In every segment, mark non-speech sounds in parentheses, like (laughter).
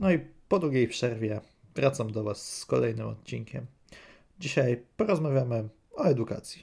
No i po długiej przerwie wracam do Was z kolejnym odcinkiem. Dzisiaj porozmawiamy o edukacji.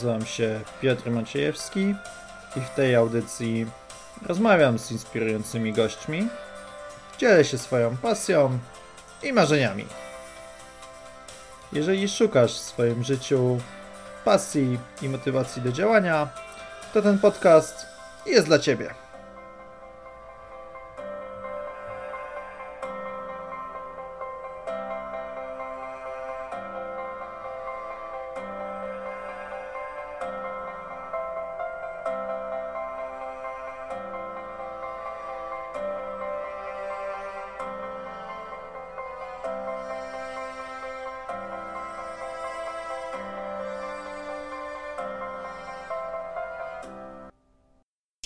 Nazywam się Piotr Maciejewski i w tej audycji rozmawiam z inspirującymi gośćmi, dzielę się swoją pasją i marzeniami. Jeżeli szukasz w swoim życiu pasji i motywacji do działania, to ten podcast jest dla Ciebie.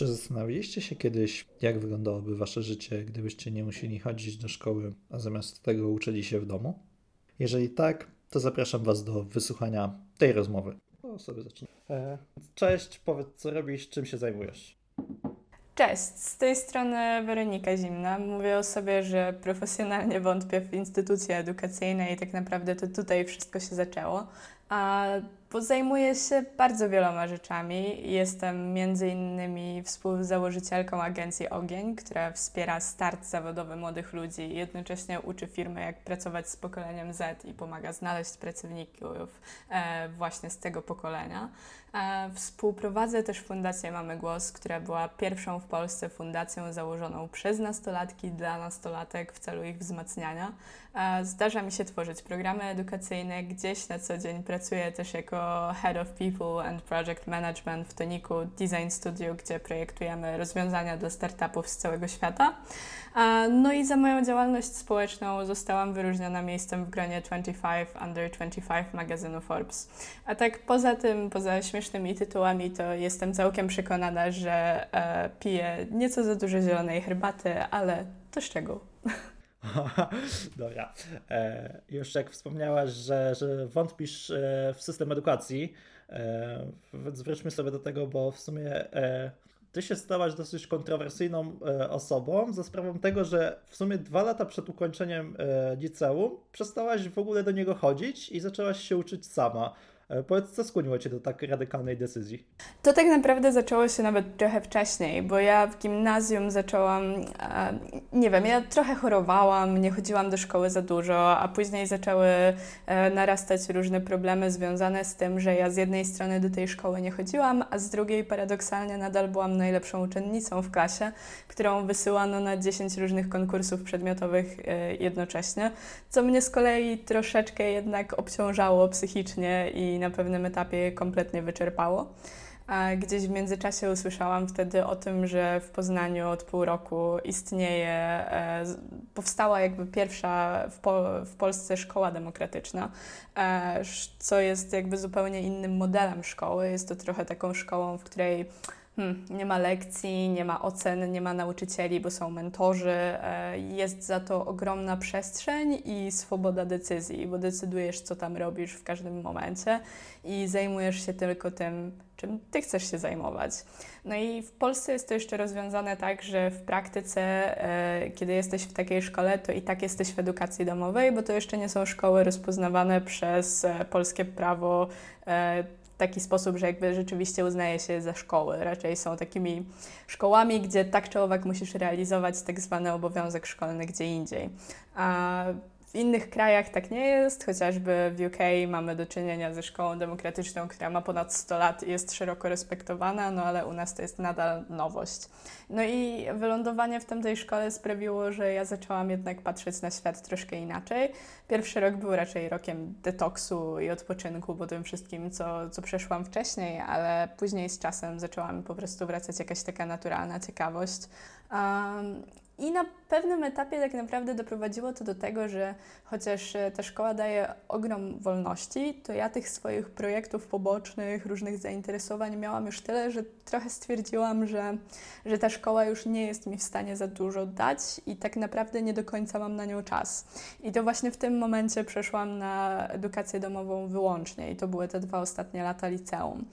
Czy zastanawialiście się kiedyś, jak wyglądałoby wasze życie, gdybyście nie musieli chodzić do szkoły, a zamiast tego uczyli się w domu? Jeżeli tak, to zapraszam was do wysłuchania tej rozmowy. O, sobie zacznę. E, cześć, powiedz co robisz, czym się zajmujesz? Cześć, z tej strony Weronika Zimna. Mówię o sobie, że profesjonalnie wątpię w instytucje edukacyjne i tak naprawdę to tutaj wszystko się zaczęło. A bo zajmuję się bardzo wieloma rzeczami. Jestem między innymi współzałożycielką agencji Ogień, która wspiera start zawodowy młodych ludzi i jednocześnie uczy firmy, jak pracować z pokoleniem Z i pomaga znaleźć pracowników e, właśnie z tego pokolenia. Współprowadzę też Fundację Mamy Głos, która była pierwszą w Polsce fundacją założoną przez nastolatki dla nastolatek w celu ich wzmacniania. Zdarza mi się tworzyć programy edukacyjne, gdzieś na co dzień pracuję też jako Head of People and Project Management w Toniku Design Studio, gdzie projektujemy rozwiązania dla startupów z całego świata. No i za moją działalność społeczną zostałam wyróżniona miejscem w gronie 25 Under 25 magazynu Forbes. A tak poza tym, poza śmiesznymi tytułami, to jestem całkiem przekonana, że e, piję nieco za dużo zielonej herbaty, ale to szczegół. (laughs) Dobra. E, już jak wspomniałaś, że, że wątpisz e, w system edukacji, e, więc wróćmy sobie do tego, bo w sumie e, ty się stałaś dosyć kontrowersyjną e, osobą za sprawą tego, że w sumie dwa lata przed ukończeniem liceum przestałaś w ogóle do niego chodzić i zaczęłaś się uczyć sama. E, powiedz, co skłoniło Cię do tak radykalnej decyzji? To tak naprawdę zaczęło się nawet trochę wcześniej, bo ja w gimnazjum zaczęłam, e, nie wiem, ja trochę chorowałam, nie chodziłam do szkoły za dużo, a później zaczęły e, narastać różne problemy związane z tym, że ja z jednej strony do tej szkoły nie chodziłam, a z drugiej paradoksalnie nadal byłam najlepszą uczennicą w klasie, którą wysyłano na 10 różnych konkursów przedmiotowych jednocześnie, co mnie z kolei troszeczkę jednak obciążało psychicznie i na pewnym etapie kompletnie wyczerpało. A gdzieś w międzyczasie usłyszałam wtedy o tym, że w Poznaniu od pół roku istnieje, e, powstała jakby pierwsza w, po, w Polsce szkoła demokratyczna, e, co jest jakby zupełnie innym modelem szkoły. Jest to trochę taką szkołą, w której Hmm, nie ma lekcji, nie ma ocen, nie ma nauczycieli, bo są mentorzy. E, jest za to ogromna przestrzeń i swoboda decyzji, bo decydujesz, co tam robisz w każdym momencie i zajmujesz się tylko tym, czym ty chcesz się zajmować. No i w Polsce jest to jeszcze rozwiązane tak, że w praktyce, e, kiedy jesteś w takiej szkole, to i tak jesteś w edukacji domowej, bo to jeszcze nie są szkoły rozpoznawane przez e, polskie prawo taki sposób, że jakby rzeczywiście uznaje się za szkoły. Raczej są takimi szkołami, gdzie tak czy owak musisz realizować tak zwany obowiązek szkolny gdzie indziej. A w innych krajach tak nie jest, chociażby w UK mamy do czynienia ze szkołą demokratyczną, która ma ponad 100 lat i jest szeroko respektowana, no ale u nas to jest nadal nowość. No i wylądowanie w tamtej szkole sprawiło, że ja zaczęłam jednak patrzeć na świat troszkę inaczej. Pierwszy rok był raczej rokiem detoksu i odpoczynku po tym wszystkim, co, co przeszłam wcześniej, ale później z czasem zaczęła mi po prostu wracać jakaś taka naturalna ciekawość. Um, i na pewnym etapie tak naprawdę doprowadziło to do tego, że chociaż e, ta szkoła daje ogrom wolności, to ja tych swoich projektów pobocznych, różnych zainteresowań miałam już tyle, że trochę stwierdziłam, że, że ta szkoła już nie jest mi w stanie za dużo dać i tak naprawdę nie do końca mam na nią czas. I to właśnie w tym momencie przeszłam na edukację domową wyłącznie i to były te dwa ostatnie lata liceum.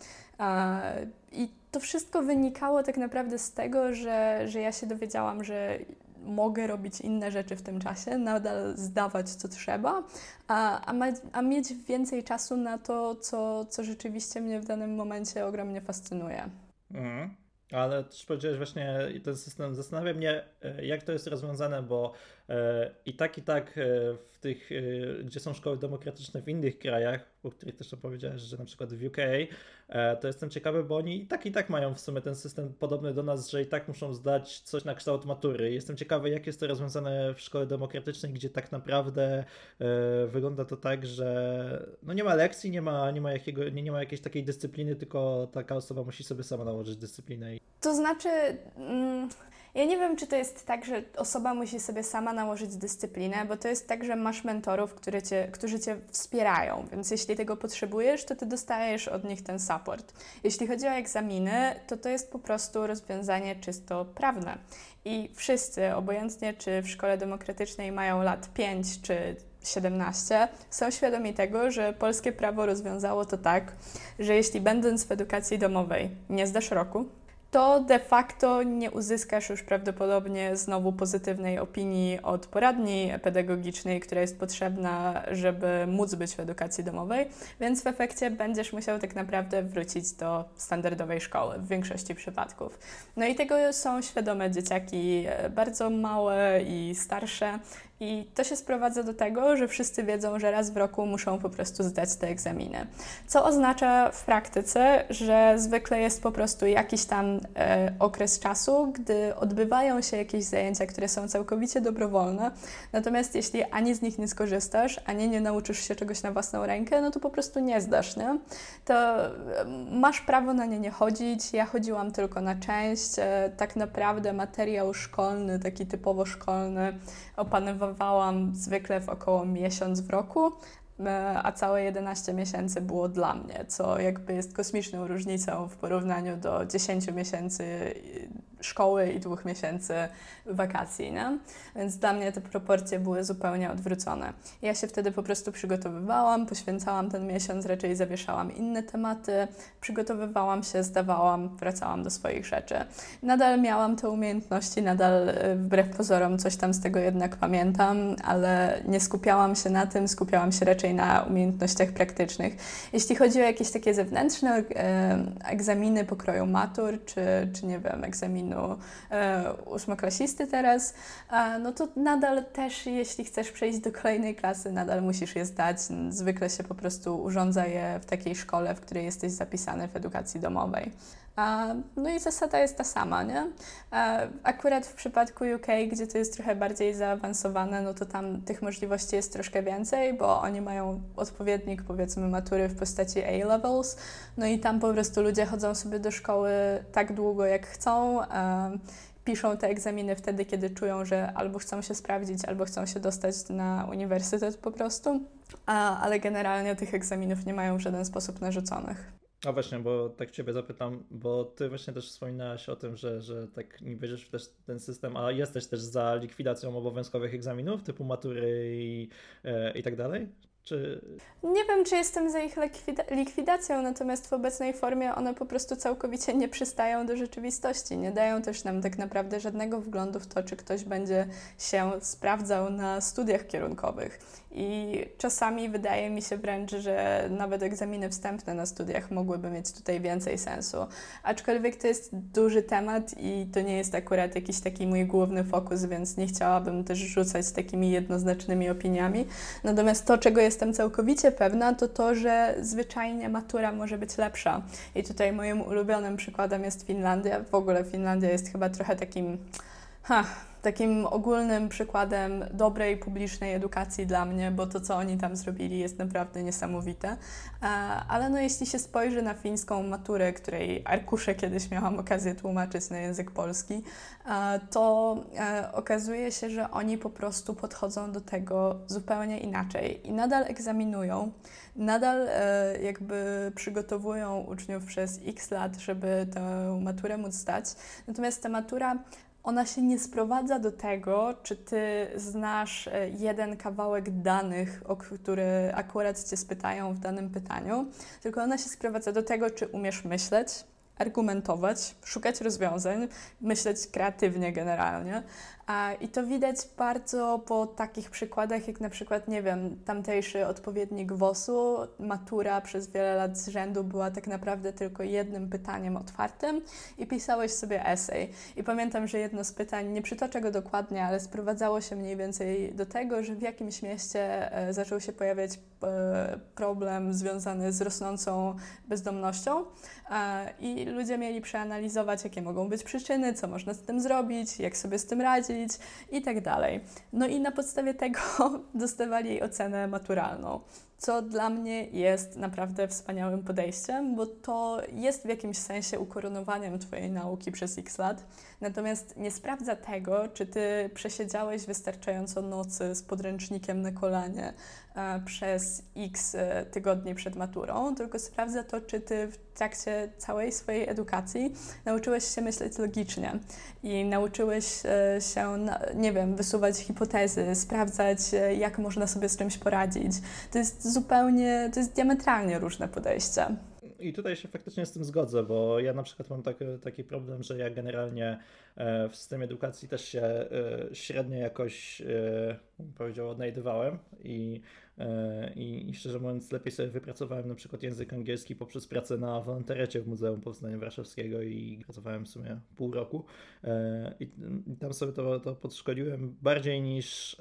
I to wszystko wynikało tak naprawdę z tego, że, że ja się dowiedziałam, że mogę robić inne rzeczy w tym czasie, nadal zdawać co trzeba, a, a, ma, a mieć więcej czasu na to, co, co rzeczywiście mnie w danym momencie ogromnie fascynuje. Mhm. Ale też powiedziałeś właśnie, system zastanawia mnie, e, jak to jest rozwiązane, bo i tak, i tak e, w tych, gdzie są szkoły demokratyczne w innych krajach, o których też opowiedziałeś, że na przykład w UK, to jestem ciekawy, bo oni i tak, i tak mają w sumie ten system podobny do nas, że i tak muszą zdać coś na kształt matury. Jestem ciekawy, jak jest to rozwiązane w szkole demokratycznej, gdzie tak naprawdę wygląda to tak, że no nie ma lekcji, nie ma, nie ma, jakiego, nie, nie ma jakiejś takiej dyscypliny, tylko taka osoba musi sobie sama nałożyć dyscyplinę to znaczy, mm, ja nie wiem, czy to jest tak, że osoba musi sobie sama nałożyć dyscyplinę, bo to jest tak, że masz mentorów, które cię, którzy cię wspierają, więc jeśli tego potrzebujesz, to ty dostajesz od nich ten support. Jeśli chodzi o egzaminy, to to jest po prostu rozwiązanie czysto prawne. I wszyscy, obojętnie czy w szkole demokratycznej mają lat 5 czy 17, są świadomi tego, że polskie prawo rozwiązało to tak, że jeśli będąc w edukacji domowej nie zdasz roku, to de facto nie uzyskasz już prawdopodobnie znowu pozytywnej opinii od poradni pedagogicznej, która jest potrzebna, żeby móc być w edukacji domowej, więc w efekcie będziesz musiał tak naprawdę wrócić do standardowej szkoły w większości przypadków. No i tego są świadome dzieciaki e, bardzo małe i starsze, i to się sprowadza do tego, że wszyscy wiedzą, że raz w roku muszą po prostu zdać te egzaminy. Co oznacza w praktyce, że zwykle jest po prostu jakiś tam e, okres czasu, gdy odbywają się jakieś zajęcia, które są całkowicie dobrowolne. Natomiast jeśli ani z nich nie skorzystasz, ani nie nauczysz się czegoś na własną rękę, no to po prostu nie zdasz, nie? To e, masz prawo na nie nie chodzić. Ja chodziłam tylko na część. E, tak naprawdę materiał szkolny, taki typowo szkolny, opanowywałam zwykle w około miesiąc w roku, e, a całe 11 miesięcy było dla mnie, co jakby jest kosmiczną różnicą w porównaniu do 10 miesięcy szkoły i dwóch miesięcy wakacji, nie? Więc dla mnie te proporcje były zupełnie odwrócone. Ja się wtedy po prostu przygotowywałam, poświęcałam ten miesiąc, raczej zawieszałam inne tematy, przygotowywałam się, zdawałam, wracałam do swoich rzeczy. Nadal miałam te umiejętności, nadal e, wbrew pozorom coś tam z tego jednak pamiętam, ale nie skupiałam się na tym, skupiałam się raczej na umiejętnościach praktycznych. Jeśli chodzi o jakieś takie zewnętrzne e, egzaminy pokroju matur, czy, czy nie wiem, egzaminy egzaminu e, ósmoklasisty teraz, no to nadal też, jeśli chcesz przejść do kolejnej klasy, nadal musisz je zdać. Zwykle się po prostu urządza je w takiej szkole, w której jesteś zapisany w edukacji domowej. No i zasada jest ta sama, nie? Akurat w przypadku UK, gdzie to jest trochę bardziej zaawansowane, no to tam tych możliwości jest troszkę więcej, bo oni mają odpowiednik, powiedzmy, matury w postaci A-levels, no i tam po prostu ludzie chodzą sobie do szkoły tak długo, jak chcą, piszą te egzaminy wtedy, kiedy czują, że albo chcą się sprawdzić, albo chcą się dostać na uniwersytet po prostu, ale generalnie tych egzaminów nie mają w żaden sposób narzuconych. A właśnie, bo tak Ciebie zapytam, bo Ty właśnie też wspominałaś o tym, że, że tak nie wierzysz w też ten system, a jesteś też za likwidacją obowiązkowych egzaminów typu matury i, e, i tak dalej? Czy... Nie wiem, czy jestem za ich likwidacją, natomiast w obecnej formie one po prostu całkowicie nie przystają do rzeczywistości. Nie dają też nam tak naprawdę żadnego wglądu w to, czy ktoś będzie się sprawdzał na studiach kierunkowych. I czasami wydaje mi się wręcz, że nawet egzaminy wstępne na studiach mogłyby mieć tutaj więcej sensu. Aczkolwiek to jest duży temat i to nie jest akurat jakiś taki mój główny fokus, więc nie chciałabym też rzucać takimi jednoznacznymi opiniami. Natomiast to, czego jestem całkowicie pewna, to to, że zwyczajnie matura może być lepsza. I tutaj moim ulubionym przykładem jest Finlandia. W ogóle Finlandia jest chyba trochę takim. Takim ogólnym przykładem dobrej publicznej edukacji dla mnie, bo to, co oni tam zrobili, jest naprawdę niesamowite. E, ale no, jeśli się spojrzy na fińską maturę, której arkusze kiedyś miałam okazję tłumaczyć na język polski, e, to e, okazuje się, że oni po prostu podchodzą do tego zupełnie inaczej i nadal egzaminują, nadal jakby przygotowują uczniów przez x lat, żeby tę maturę móc zdać. Natomiast ta matura ona się nie sprowadza do tego, czy ty znasz e, jeden kawałek danych, o który akurat cię spytają w danym pytaniu, tylko ona się sprowadza do tego, czy umiesz myśleć, argumentować, szukać rozwiązań, myśleć kreatywnie generalnie, i to widać bardzo po takich przykładach, jak na przykład, nie wiem, tamtejszy odpowiednik WOS-u, matura przez wiele lat z rzędu była tak naprawdę tylko jednym pytaniem otwartym i pisałeś sobie esej. I pamiętam, że jedno z pytań, nie przytoczę go dokładnie, ale sprowadzało się mniej więcej do tego, że w jakimś mieście e, zaczął się pojawiać e, problem związany z rosnącą bezdomnością i ludzie mieli przeanalizować, jakie mogą być przyczyny, co można z tym zrobić, jak sobie z tym radzić, i tak dalej. No i na podstawie tego (laughs) dostawali ocenę maturalną co dla mnie jest naprawdę wspaniałym podejściem, bo to jest w jakimś sensie ukoronowaniem Twojej nauki przez x lat, natomiast nie sprawdza tego, czy Ty przesiedziałeś wystarczająco nocy z podręcznikiem na kolanie e, przez x e, tygodni przed maturą, tylko sprawdza to, czy Ty w trakcie całej swojej edukacji nauczyłeś się myśleć logicznie i nauczyłeś e, się, nie wiem, wysuwać hipotezy, sprawdzać, jak można sobie z czymś poradzić. To jest zupełnie, to jest diametralnie różne podejście. I tutaj się faktycznie z tym zgodzę, bo ja na przykład mam taki, taki problem, że ja generalnie e, w systemie edukacji też się e, średnio jakoś, e, powiedział, odnajdywałem i, i, i szczerze mówiąc lepiej sobie wypracowałem na przykład język angielski poprzez pracę na wolontariacie w Muzeum Powstania Warszawskiego i pracowałem w sumie pół roku i, tam sobie to, to podszkoliłem bardziej niż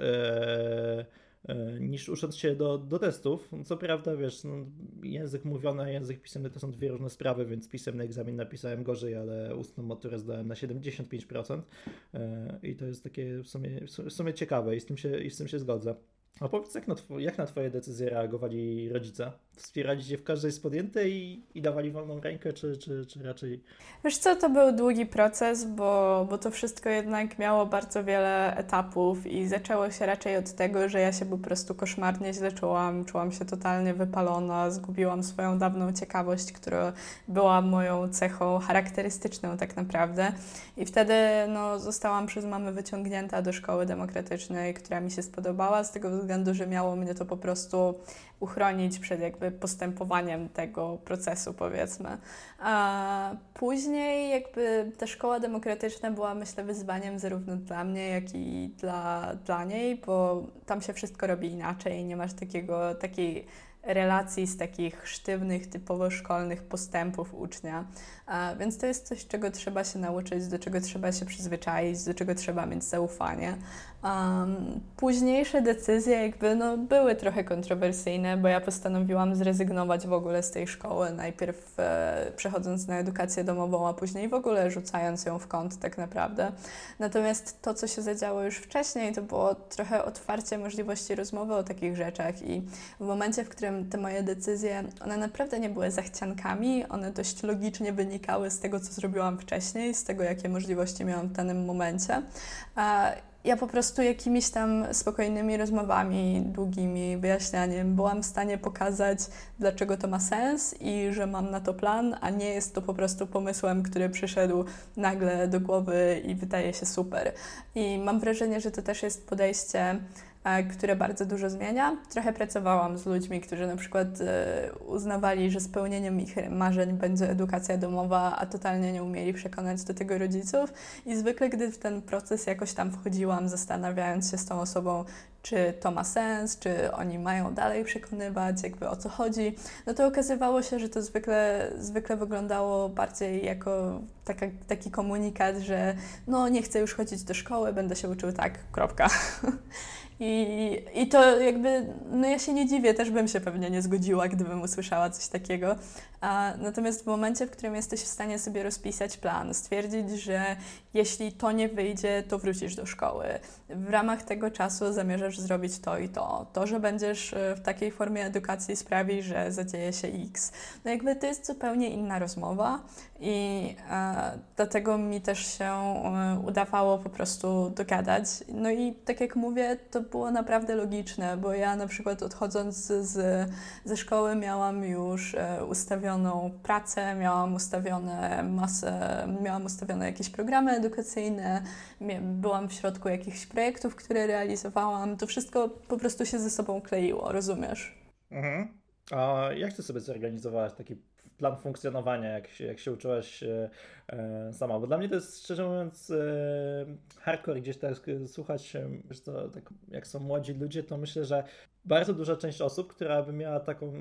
niż ucząc się do, do testów. Co prawda, wiesz, no, język mówiony, a język pisemny to są dwie różne sprawy, więc pisemny egzamin napisałem gorzej, ale ustną maturę zdałem na 75% e, i to jest takie w sumie, w sumie ciekawe i z tym się, i z tym się zgodzę. A powiedz, jak na, jak na Twoje decyzje reagowali rodzice? Wspierali Cię w każdej z podjętej i, i dawali wolną rękę, czy, czy, czy raczej... Wiesz co, to był długi proces, bo, bo to wszystko jednak miało bardzo wiele etapów i zaczęło się raczej od tego, że ja się po prostu koszmarnie źle czułam, czułam się totalnie wypalona, zgubiłam swoją dawną ciekawość, która była moją cechą charakterystyczną tak naprawdę. I wtedy no, zostałam przez mamę wyciągnięta do szkoły demokratycznej, która mi się spodobała, z tego względu, że miało mnie to po prostu uchronić przed jakby postępowaniem tego procesu, powiedzmy. A później jakby ta szkoła demokratyczna była, myślę, wyzwaniem zarówno dla mnie, jak i dla, dla niej, bo tam się wszystko robi inaczej, nie masz takiego, takiej relacji z takich sztywnych, typowo szkolnych postępów ucznia. Więc to jest coś, czego trzeba się nauczyć, do czego trzeba się przyzwyczaić, do czego trzeba mieć zaufanie. Um, późniejsze decyzje jakby no, były trochę kontrowersyjne, bo ja postanowiłam zrezygnować w ogóle z tej szkoły, najpierw e, przechodząc na edukację domową, a później w ogóle rzucając ją w kąt tak naprawdę. Natomiast to, co się zadziało już wcześniej, to było trochę otwarcie możliwości rozmowy o takich rzeczach i w momencie, w którym te moje decyzje, one naprawdę nie były zachciankami, one dość logicznie wynikały z tego, co zrobiłam wcześniej, z tego, jakie możliwości miałam w danym momencie ja po prostu jakimiś tam spokojnymi rozmowami, długimi wyjaśnianiem byłam w stanie pokazać, dlaczego to ma sens i że mam na to plan, a nie jest to po prostu pomysłem, który przyszedł nagle do głowy i wydaje się super. I mam wrażenie, że to też jest podejście które bardzo dużo zmienia. Trochę pracowałam z ludźmi, którzy na przykład e, uznawali, że spełnieniem ich marzeń będzie edukacja domowa, a totalnie nie umieli przekonać do tego rodziców. I zwykle, gdy w ten proces jakoś tam wchodziłam, zastanawiając się z tą osobą, czy to ma sens, czy oni mają dalej przekonywać, jakby o co chodzi, no to okazywało się, że to zwykle, zwykle wyglądało bardziej jako taka, taki komunikat, że no nie chcę już chodzić do szkoły, będę się uczył tak, kropka. (laughs) I, I to jakby, no ja się nie dziwię, też bym się pewnie nie zgodziła, gdybym usłyszała coś takiego. Natomiast w momencie, w którym jesteś w stanie sobie rozpisać plan, stwierdzić, że jeśli to nie wyjdzie, to wrócisz do szkoły. W ramach tego czasu zamierzasz zrobić to i to. To, że będziesz e, w takiej formie edukacji sprawi, że zadzieje się X. No jakby to jest zupełnie inna rozmowa i e, dlatego mi też się e, udawało po prostu dogadać. No i tak jak mówię, to było naprawdę logiczne, bo ja na przykład odchodząc z, ze szkoły miałam już e, ustawioną pracę, miałam ustawione masę, miałam ustawione jakieś programy edukacyjne, byłam w środku jakichś projektów, które realizowałam. To wszystko po prostu się ze sobą kleiło, rozumiesz? Mhm. A jak ty sobie zorganizowałaś taki plan funkcjonowania, jak się, jak się uczyłaś e, e, sama? Bo dla mnie to jest szczerze mówiąc e, hardcore gdzieś tak słuchać, że to, tak, jak są młodzi ludzie, to myślę, że bardzo duża część osób, która by miała taką,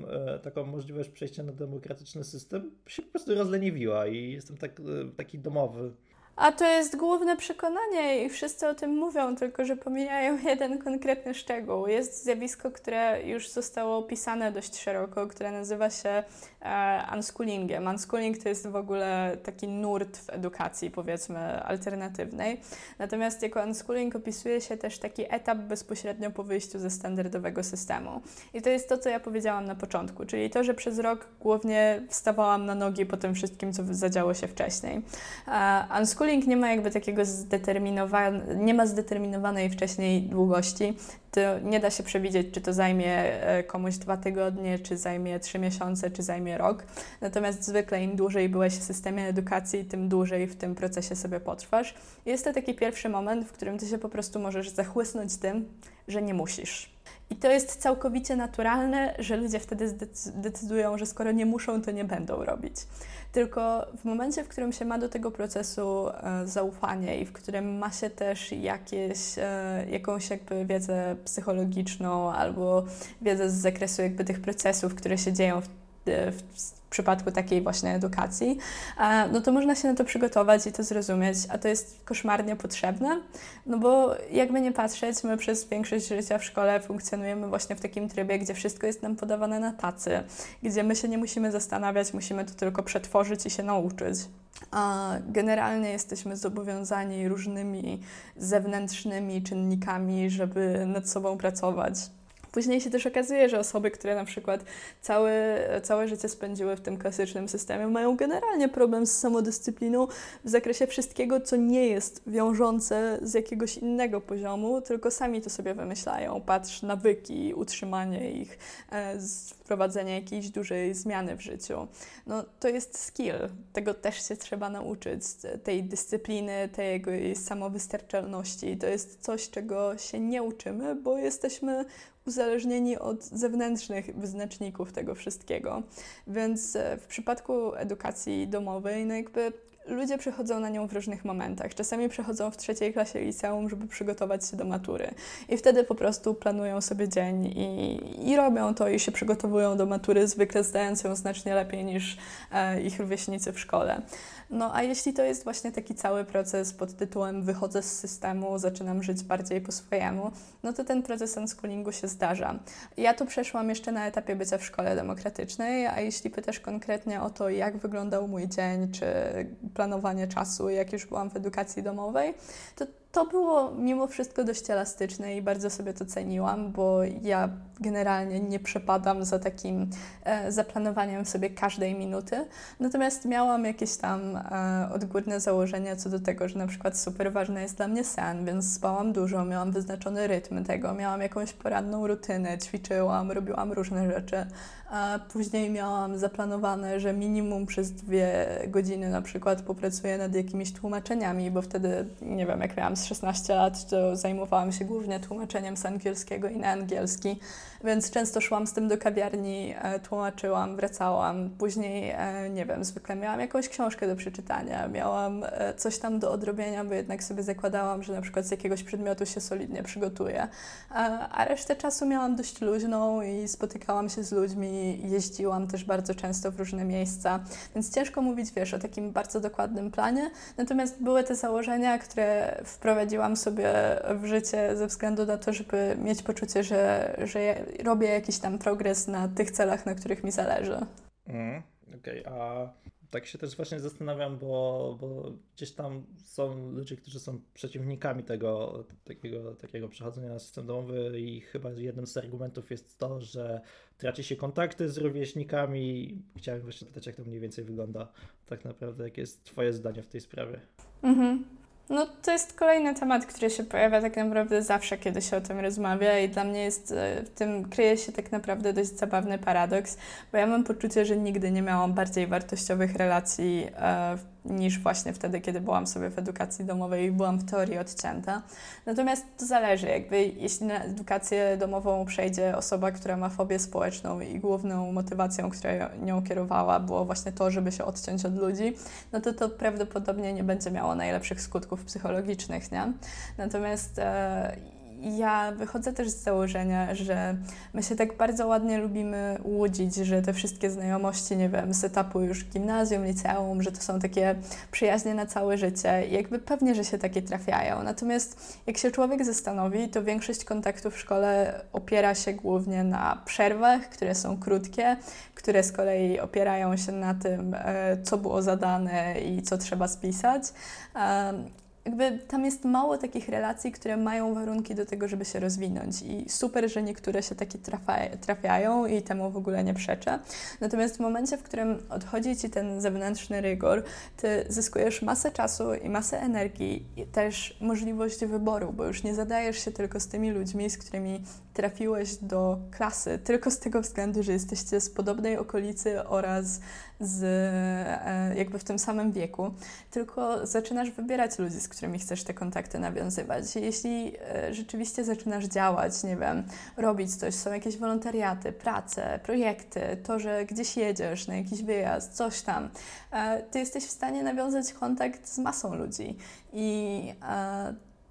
taką możliwość przejścia na demokratyczny system, się po prostu rozleniwiła i jestem tak, taki domowy. A to jest główne przekonanie i wszyscy o tym mówią, tylko że pomijają (laughs) jeden konkretny szczegół. Jest zjawisko, które już zostało opisane dość szeroko, które nazywa się e, unschoolingiem. Unschooling to jest w ogóle taki nurt w edukacji, powiedzmy, alternatywnej. Natomiast jako unschooling opisuje się też taki etap bezpośrednio po wyjściu ze standardowego systemu. I to jest to, co ja powiedziałam na początku, czyli to, że przez rok głównie wstawałam na nogi po tym wszystkim, co zadziało się wcześniej. E, unschooling Schooling nie ma jakby takiego zdeterminowanej, nie ma zdeterminowanej wcześniej długości. To nie da się przewidzieć, czy to zajmie e, komuś dwa tygodnie, czy zajmie trzy miesiące, czy zajmie rok. Natomiast zwykle im dłużej byłeś w systemie edukacji, tym dłużej w tym procesie sobie potrwasz. Jest to taki pierwszy moment, w którym ty się po prostu możesz zachłysnąć tym, że nie musisz. I to jest całkowicie naturalne, że ludzie wtedy zdecydują, że skoro nie muszą, to nie będą robić. Tylko w momencie, w którym się ma do tego procesu e, zaufanie i w którym ma się też jakieś, e, jakąś jakby wiedzę psychologiczną albo wiedzę z zakresu jakby tych procesów, które się dzieją w, w w przypadku takiej właśnie edukacji, no to można się na to przygotować i to zrozumieć, a to jest koszmarnie potrzebne, no bo jakby nie patrzeć, my przez większość życia w szkole funkcjonujemy właśnie w takim trybie, gdzie wszystko jest nam podawane na tacy, gdzie my się nie musimy zastanawiać, musimy to tylko przetworzyć i się nauczyć. A generalnie jesteśmy zobowiązani różnymi zewnętrznymi czynnikami, żeby nad sobą pracować. Później się też okazuje, że osoby, które na przykład całe, całe życie spędziły w tym klasycznym systemie, mają generalnie problem z samodyscypliną w zakresie wszystkiego, co nie jest wiążące z jakiegoś innego poziomu, tylko sami to sobie wymyślają. Patrz, nawyki, utrzymanie ich, e, wprowadzenie jakiejś dużej zmiany w życiu. No, to jest skill. Tego też się trzeba nauczyć. Tej dyscypliny, tej samowystarczalności. To jest coś, czego się nie uczymy, bo jesteśmy uzależnieni od zewnętrznych wyznaczników tego wszystkiego. Więc e, w przypadku edukacji domowej, no jakby ludzie przychodzą na nią w różnych momentach. Czasami przychodzą w trzeciej klasie liceum, żeby przygotować się do matury. I wtedy po prostu planują sobie dzień i, i robią to i się przygotowują do matury, zwykle zdając ją znacznie lepiej niż e, ich rówieśnicy w szkole. No a jeśli to jest właśnie taki cały proces pod tytułem wychodzę z systemu, zaczynam żyć bardziej po swojemu, no to ten proces unschoolingu się zdarza. Ja to przeszłam jeszcze na etapie bycia w szkole demokratycznej, a jeśli pytasz konkretnie o to, jak wyglądał mój dzień, czy planowanie czasu, jak już byłam w edukacji domowej, to to było mimo wszystko dość elastyczne i bardzo sobie to ceniłam, bo ja generalnie nie przepadam za takim e, zaplanowaniem sobie każdej minuty. Natomiast miałam jakieś tam e, odgórne założenia co do tego, że na przykład super ważny jest dla mnie sen, więc spałam dużo, miałam wyznaczony rytm tego, miałam jakąś poranną rutynę, ćwiczyłam, robiłam różne rzeczy. A później miałam zaplanowane, że minimum przez dwie godziny na przykład popracuję nad jakimiś tłumaczeniami, bo wtedy, nie wiem, jak miałam z 16 lat, to zajmowałam się głównie tłumaczeniem z angielskiego i na angielski, więc często szłam z tym do kawiarni, e, tłumaczyłam, wracałam. Później, e, nie wiem, zwykle miałam jakąś książkę do przeczytania, miałam e, coś tam do odrobienia, bo jednak sobie zakładałam, że na przykład z jakiegoś przedmiotu się solidnie przygotuję. A resztę czasu miałam dość luźną i spotykałam się z ludźmi, jeździłam też bardzo często w różne miejsca, więc ciężko mówić, wiesz, o takim bardzo dokładnym planie. Natomiast były te założenia, które wprowadziłam sobie w życie ze względu na to, żeby mieć poczucie, że, że robię jakiś tam progres na tych celach, na których mi zależy. Mm, Okej, okay. a tak się też właśnie zastanawiam, bo, bo gdzieś tam są ludzie, którzy są przeciwnikami tego takiego, takiego przechodzenia na system domowy i chyba jednym z argumentów jest to, że traci się kontakty z rówieśnikami. Chciałem właśnie zapytać, jak to mniej więcej wygląda tak naprawdę, jakie jest twoje zdanie w tej sprawie? Mhm. No to jest kolejny temat, który się pojawia tak naprawdę zawsze, kiedy się o tym rozmawia i dla mnie jest, e, w tym kryje się tak naprawdę dość zabawny paradoks, bo ja mam poczucie, że nigdy nie miałam bardziej wartościowych relacji e, niż właśnie wtedy, kiedy byłam sobie w edukacji domowej i byłam w teorii odcięta. Natomiast to zależy, jakby jeśli na edukację domową przejdzie osoba, która ma fobię społeczną i główną motywacją, która nią kierowała było właśnie to, żeby się odciąć od ludzi, no to to prawdopodobnie nie będzie miało najlepszych skutków psychologicznych, nie? Natomiast e, ja wychodzę też z założenia, że my się tak bardzo ładnie lubimy łudzić, że te wszystkie znajomości, nie wiem, z etapu już gimnazjum, liceum, że to są takie przyjaźnie na całe życie i jakby pewnie, że się takie trafiają. Natomiast jak się człowiek zastanowi, to większość kontaktów w szkole opiera się głównie na przerwach, które są krótkie, które z kolei opierają się na tym, e, co było zadane i co trzeba spisać jakby tam jest mało takich relacji, które mają warunki do tego, żeby się rozwinąć i super, że niektóre się takie trafiają i temu w ogóle nie przeczę. Natomiast w momencie, w którym odchodzi Ci ten zewnętrzny rygor, Ty zyskujesz masę czasu i masę energii i też możliwość wyboru, bo już nie zadajesz się tylko z tymi ludźmi, z którymi trafiłeś do klasy, tylko z tego względu, że jesteście z podobnej okolicy oraz z, e, jakby w tym samym wieku, tylko zaczynasz wybierać ludzi, z którymi chcesz te kontakty nawiązywać. Jeśli e, rzeczywiście zaczynasz działać, nie wiem, robić coś, są jakieś wolontariaty, prace, projekty, to, że gdzieś jedziesz na jakiś wyjazd, coś tam, e, ty jesteś w stanie nawiązać kontakt z masą ludzi i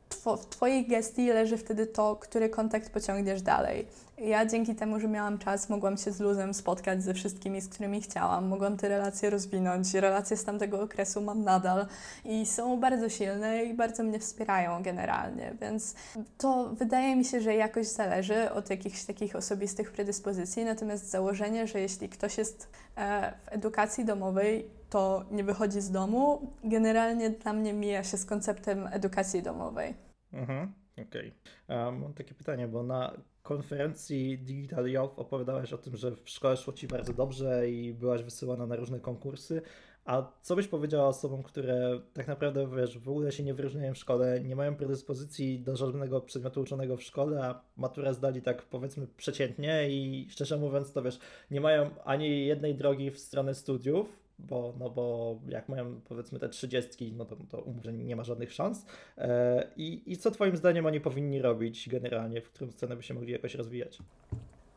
w Twojej gestii leży wtedy to, który kontakt pociągniesz dalej. Ja dzięki temu, że miałam czas, mogłam się z luzem spotkać ze wszystkimi, z którymi chciałam. Mogłam te relacje rozwinąć. Relacje z tamtego okresu mam nadal i są bardzo silne i bardzo mnie wspierają generalnie. Więc to wydaje mi się, że jakoś zależy od jakichś takich osobistych predyspozycji. Natomiast założenie, że jeśli ktoś jest e, w edukacji domowej, to nie wychodzi z domu, generalnie dla mnie mija się z konceptem edukacji domowej. Mhm, okej. Okay. Mam takie pytanie, bo na konferencji Digital Youth opowiadałeś o tym, że w szkole szło Ci bardzo dobrze i byłaś wysyłana na różne konkursy. A co byś powiedziała osobom, które tak naprawdę wiesz, w ogóle się nie wyróżniają w szkole, nie mają predyspozycji do żadnego przedmiotu uczonego w szkole, a maturę zdali tak powiedzmy przeciętnie i szczerze mówiąc to wiesz, nie mają ani jednej drogi w stronę studiów, bo, no bo jak mają powiedzmy te trzydziestki, no to, to umrze nie ma żadnych szans. E, I, I co Twoim zdaniem oni powinni robić generalnie, w którą stronę by się mogli jakoś rozwijać?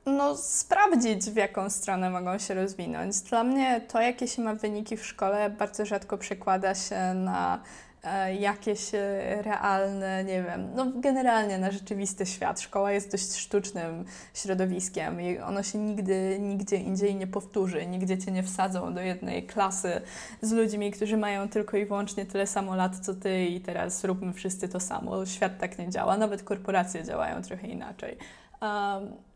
No, sprawdzić, w jaką stronę mogą się rozwinąć. Dla mnie to, jakie się ma wyniki w szkole, bardzo rzadko przekłada się na jakieś e, realne, nie wiem, no generalnie na rzeczywisty świat. Szkoła jest dość sztucznym środowiskiem i ono się nigdy, nigdzie indziej nie powtórzy. Nigdzie cię nie wsadzą do jednej klasy z ludźmi, którzy mają tylko i wyłącznie tyle samo lat co ty i teraz róbmy wszyscy to samo. Świat tak nie działa, nawet korporacje działają trochę inaczej.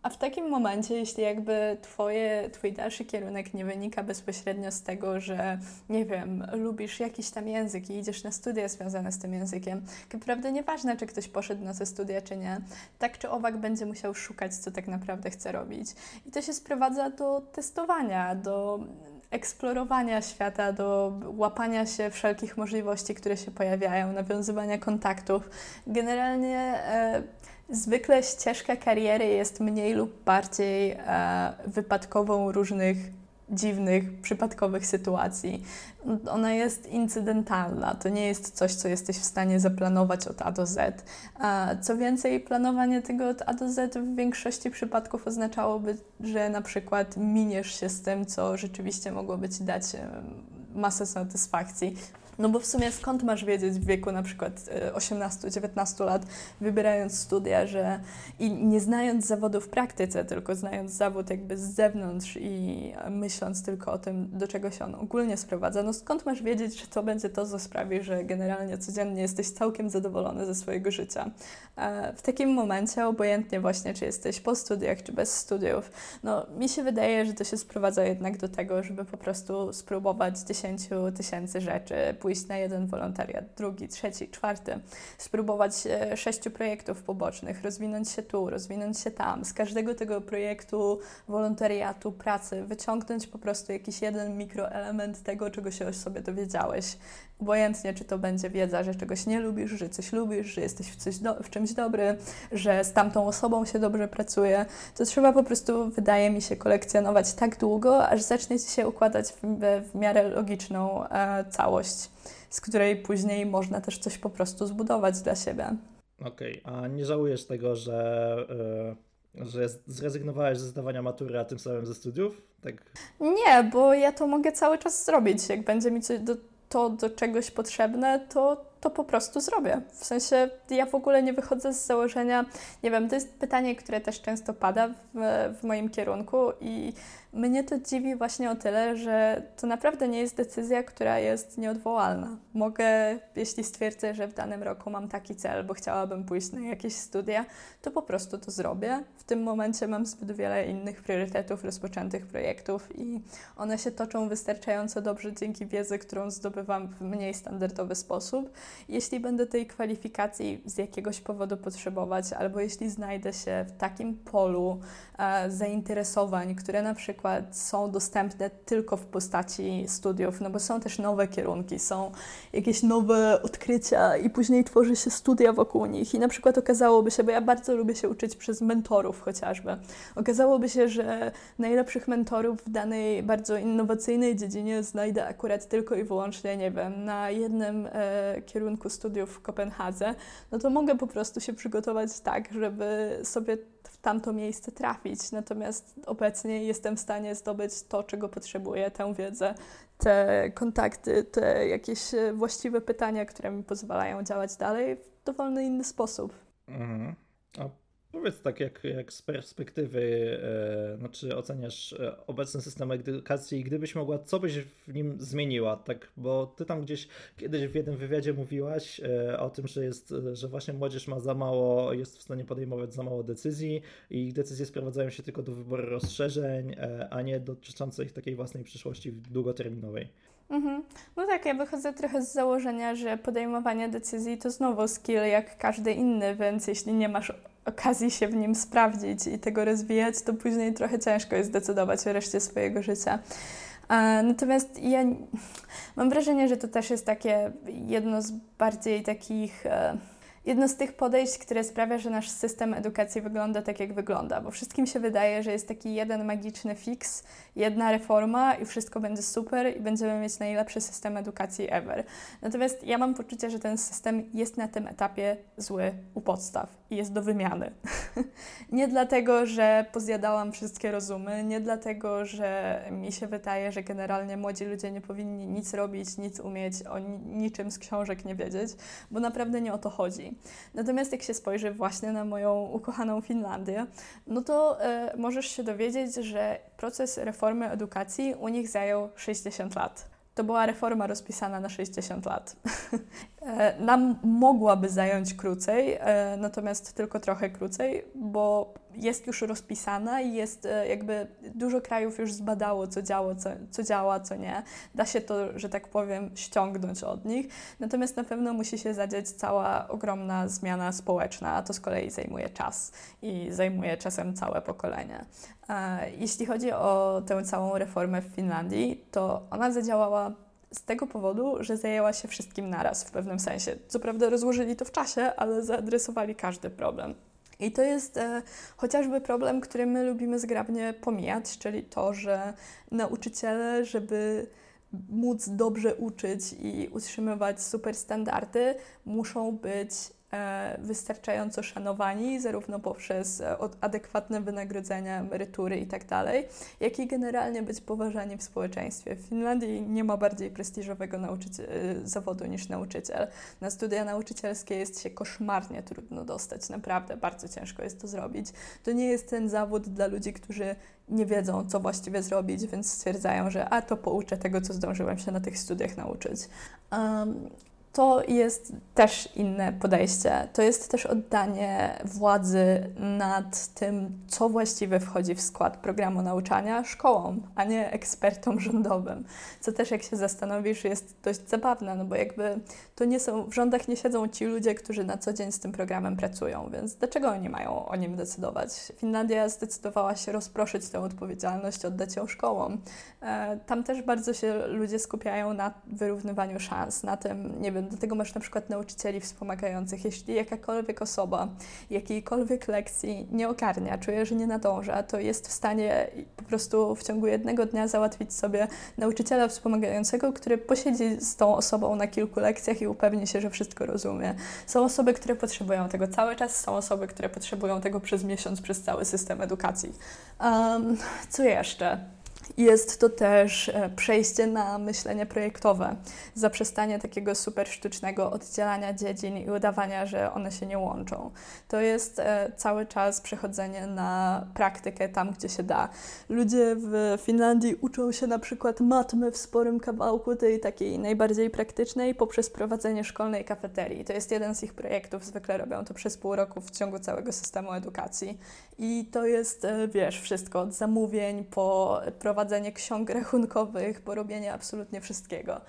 A w takim momencie, jeśli jakby twoje, twój dalszy kierunek nie wynika bezpośrednio z tego, że nie wiem, lubisz jakiś tam język i idziesz na studia związane z tym językiem, naprawdę nieważne, czy ktoś poszedł na te studia, czy nie, tak czy owak będzie musiał szukać, co tak naprawdę chce robić. I to się sprowadza do testowania, do eksplorowania świata, do łapania się wszelkich możliwości, które się pojawiają, nawiązywania kontaktów. Generalnie e, Zwykle ścieżka kariery jest mniej lub bardziej e, wypadkową różnych dziwnych, przypadkowych sytuacji. Ona jest incydentalna, to nie jest coś, co jesteś w stanie zaplanować od A do Z. Co więcej, planowanie tego od A do Z w większości przypadków oznaczałoby, że na przykład miniesz się z tym, co rzeczywiście mogłoby ci dać masę satysfakcji. No bo w sumie skąd masz wiedzieć w wieku na przykład 18-19 e, lat, wybierając studia, że i nie znając zawodu w praktyce, tylko znając zawód jakby z zewnątrz i myśląc tylko o tym, do czego się on ogólnie sprowadza, no skąd masz wiedzieć, że to będzie to, co sprawi, że generalnie codziennie jesteś całkiem zadowolony ze swojego życia. W takim momencie, obojętnie właśnie, czy jesteś po studiach, czy bez studiów, no mi się wydaje, że to się sprowadza jednak do tego, żeby po prostu spróbować 10 tysięcy rzeczy, pójść na jeden wolontariat, drugi, trzeci, czwarty, spróbować e, sześciu projektów pobocznych, rozwinąć się tu, rozwinąć się tam, z każdego tego projektu, wolontariatu, pracy, wyciągnąć po prostu jakiś jeden mikroelement tego, czego się o sobie dowiedziałeś. Obojętnie, czy to będzie wiedza, że czegoś nie lubisz, że coś lubisz, że jesteś w, coś do, w czymś dobry, że z tamtą osobą się dobrze pracuje, to trzeba po prostu, wydaje mi się, kolekcjonować tak długo, aż zacznie ci się układać w, w miarę logiczną e, całość z której później można też coś po prostu zbudować dla siebie. Okej, okay. a nie żałujesz tego, że, yy, że zrezygnowałeś ze zdawania matury, a tym samym ze studiów? Tak. Nie, bo ja to mogę cały czas zrobić. Jak będzie mi coś do, to do czegoś potrzebne, to to po prostu zrobię. W sensie ja w ogóle nie wychodzę z założenia, nie wiem, to jest pytanie, które też często pada w, w moim kierunku i mnie to dziwi właśnie o tyle, że to naprawdę nie jest decyzja, która jest nieodwołalna. Mogę, jeśli stwierdzę, że w danym roku mam taki cel, bo chciałabym pójść na jakieś studia, to po prostu to zrobię. W tym momencie mam zbyt wiele innych priorytetów, rozpoczętych projektów i one się toczą wystarczająco dobrze dzięki wiedzy, którą zdobywam w mniej standardowy sposób. Jeśli będę tej kwalifikacji z jakiegoś powodu potrzebować, albo jeśli znajdę się w takim polu e, zainteresowań, które na przykład są dostępne tylko w postaci studiów, no bo są też nowe kierunki, są jakieś nowe odkrycia i później tworzy się studia wokół nich. I na przykład okazałoby się, bo ja bardzo lubię się uczyć przez mentorów chociażby, okazałoby się, że najlepszych mentorów w danej bardzo innowacyjnej dziedzinie znajdę akurat tylko i wyłącznie, nie wiem, na jednym e, kierunku studiów w Kopenhadze, no to mogę po prostu się przygotować tak, żeby sobie w tamto miejsce trafić. Natomiast obecnie jestem w stanie zdobyć to, czego potrzebuję, tę wiedzę, te kontakty, te jakieś właściwe pytania, które mi pozwalają działać dalej w dowolny inny sposób. Mhm. A Powiedz tak, jak, jak z perspektywy, e, znaczy oceniasz e, obecny system edukacji, gdybyś mogła, co byś w nim zmieniła, tak, bo ty tam gdzieś kiedyś w jednym wywiadzie mówiłaś e, o tym, że jest, że właśnie młodzież ma za mało, jest w stanie podejmować za mało decyzji i ich decyzje sprowadzają się tylko do wyboru rozszerzeń, e, a nie dotyczących takiej własnej przyszłości długoterminowej. Mhm. No tak, ja wychodzę trochę z założenia, że podejmowanie decyzji to znowu skill jak każdy inny, więc jeśli nie masz okazji się w nim sprawdzić i tego rozwijać, to później trochę ciężko jest decydować o reszcie swojego życia. Natomiast ja mam wrażenie, że to też jest takie jedno z bardziej takich e, jedno z tych podejść, które sprawia, że nasz system edukacji wygląda tak, jak wygląda, bo wszystkim się wydaje, że jest taki jeden magiczny fix, jedna reforma i wszystko będzie super i będziemy mieć najlepszy system edukacji ever. Natomiast ja mam poczucie, że ten system jest na tym etapie zły u podstaw i jest do wymiany. (laughs) nie dlatego, że pozjadałam wszystkie rozumy, nie dlatego, że mi się wydaje, że generalnie młodzi ludzie nie powinni nic robić, nic umieć, o niczym z książek nie wiedzieć, bo naprawdę nie o to chodzi. Natomiast jak się spojrzy właśnie na moją ukochaną Finlandię, no to e, możesz się dowiedzieć, że proces reformy edukacji u nich zajął 60 lat. To była reforma rozpisana na 60 lat. (laughs) E, nam mogłaby zająć krócej, e, natomiast tylko trochę krócej, bo jest już rozpisana i jest e, jakby dużo krajów już zbadało, co, działo, co, co działa, co nie. Da się to, że tak powiem, ściągnąć od nich. Natomiast na pewno musi się zadziać cała ogromna zmiana społeczna, a to z kolei zajmuje czas i zajmuje czasem całe pokolenie. Jeśli chodzi o tę całą reformę w Finlandii, to ona zadziałała z tego powodu, że zajęła się wszystkim naraz w pewnym sensie. Co prawda rozłożyli to w czasie, ale zaadresowali każdy problem. I to jest e, chociażby problem, który my lubimy zgrabnie pomijać, czyli to, że nauczyciele, żeby móc dobrze uczyć i utrzymywać super standardy, muszą być wystarczająco szanowani, zarówno poprzez e, adekwatne wynagrodzenia, emerytury itd., tak jak i generalnie być poważani w społeczeństwie. W Finlandii nie ma bardziej prestiżowego e, zawodu niż nauczyciel. Na studia nauczycielskie jest się koszmarnie trudno dostać, naprawdę bardzo ciężko jest to zrobić. To nie jest ten zawód dla ludzi, którzy nie wiedzą, co właściwie zrobić, więc stwierdzają, że a to pouczę tego, co zdążyłem się na tych studiach nauczyć. Um, to jest też inne podejście. To jest też oddanie władzy nad tym, co właściwie wchodzi w skład programu nauczania szkołom, a nie ekspertom rządowym. Co też, jak się zastanowisz, jest dość zabawne, no bo jakby to nie są, w rządach nie siedzą ci ludzie, którzy na co dzień z tym programem pracują, więc dlaczego oni mają o nim decydować? Finlandia zdecydowała się rozproszyć tę odpowiedzialność, oddać ją szkołom. E, tam też bardzo się ludzie skupiają na wyrównywaniu szans, na tym, nie wiem, do tego masz na przykład nauczycieli wspomagających. Jeśli jakakolwiek osoba jakiejkolwiek lekcji nie ogarnia, czuje, że nie nadąża, to jest w stanie po prostu w ciągu jednego dnia załatwić sobie nauczyciela wspomagającego, który posiedzi z tą osobą na kilku lekcjach i upewni się, że wszystko rozumie. Są osoby, które potrzebują tego cały czas, są osoby, które potrzebują tego przez miesiąc, przez cały system edukacji. Um, co jeszcze? Jest to też e, przejście na myślenie projektowe, zaprzestanie takiego super sztucznego oddzielania dziedzin i udawania, że one się nie łączą. To jest e, cały czas przechodzenie na praktykę tam, gdzie się da. Ludzie w Finlandii uczą się na przykład matmy w sporym kawałku, tej takiej najbardziej praktycznej, poprzez prowadzenie szkolnej kafeterii. To jest jeden z ich projektów, zwykle robią to przez pół roku w ciągu całego systemu edukacji. I to jest, e, wiesz, wszystko od zamówień po prowadzenie ksiąg rachunkowych, po robienie absolutnie wszystkiego.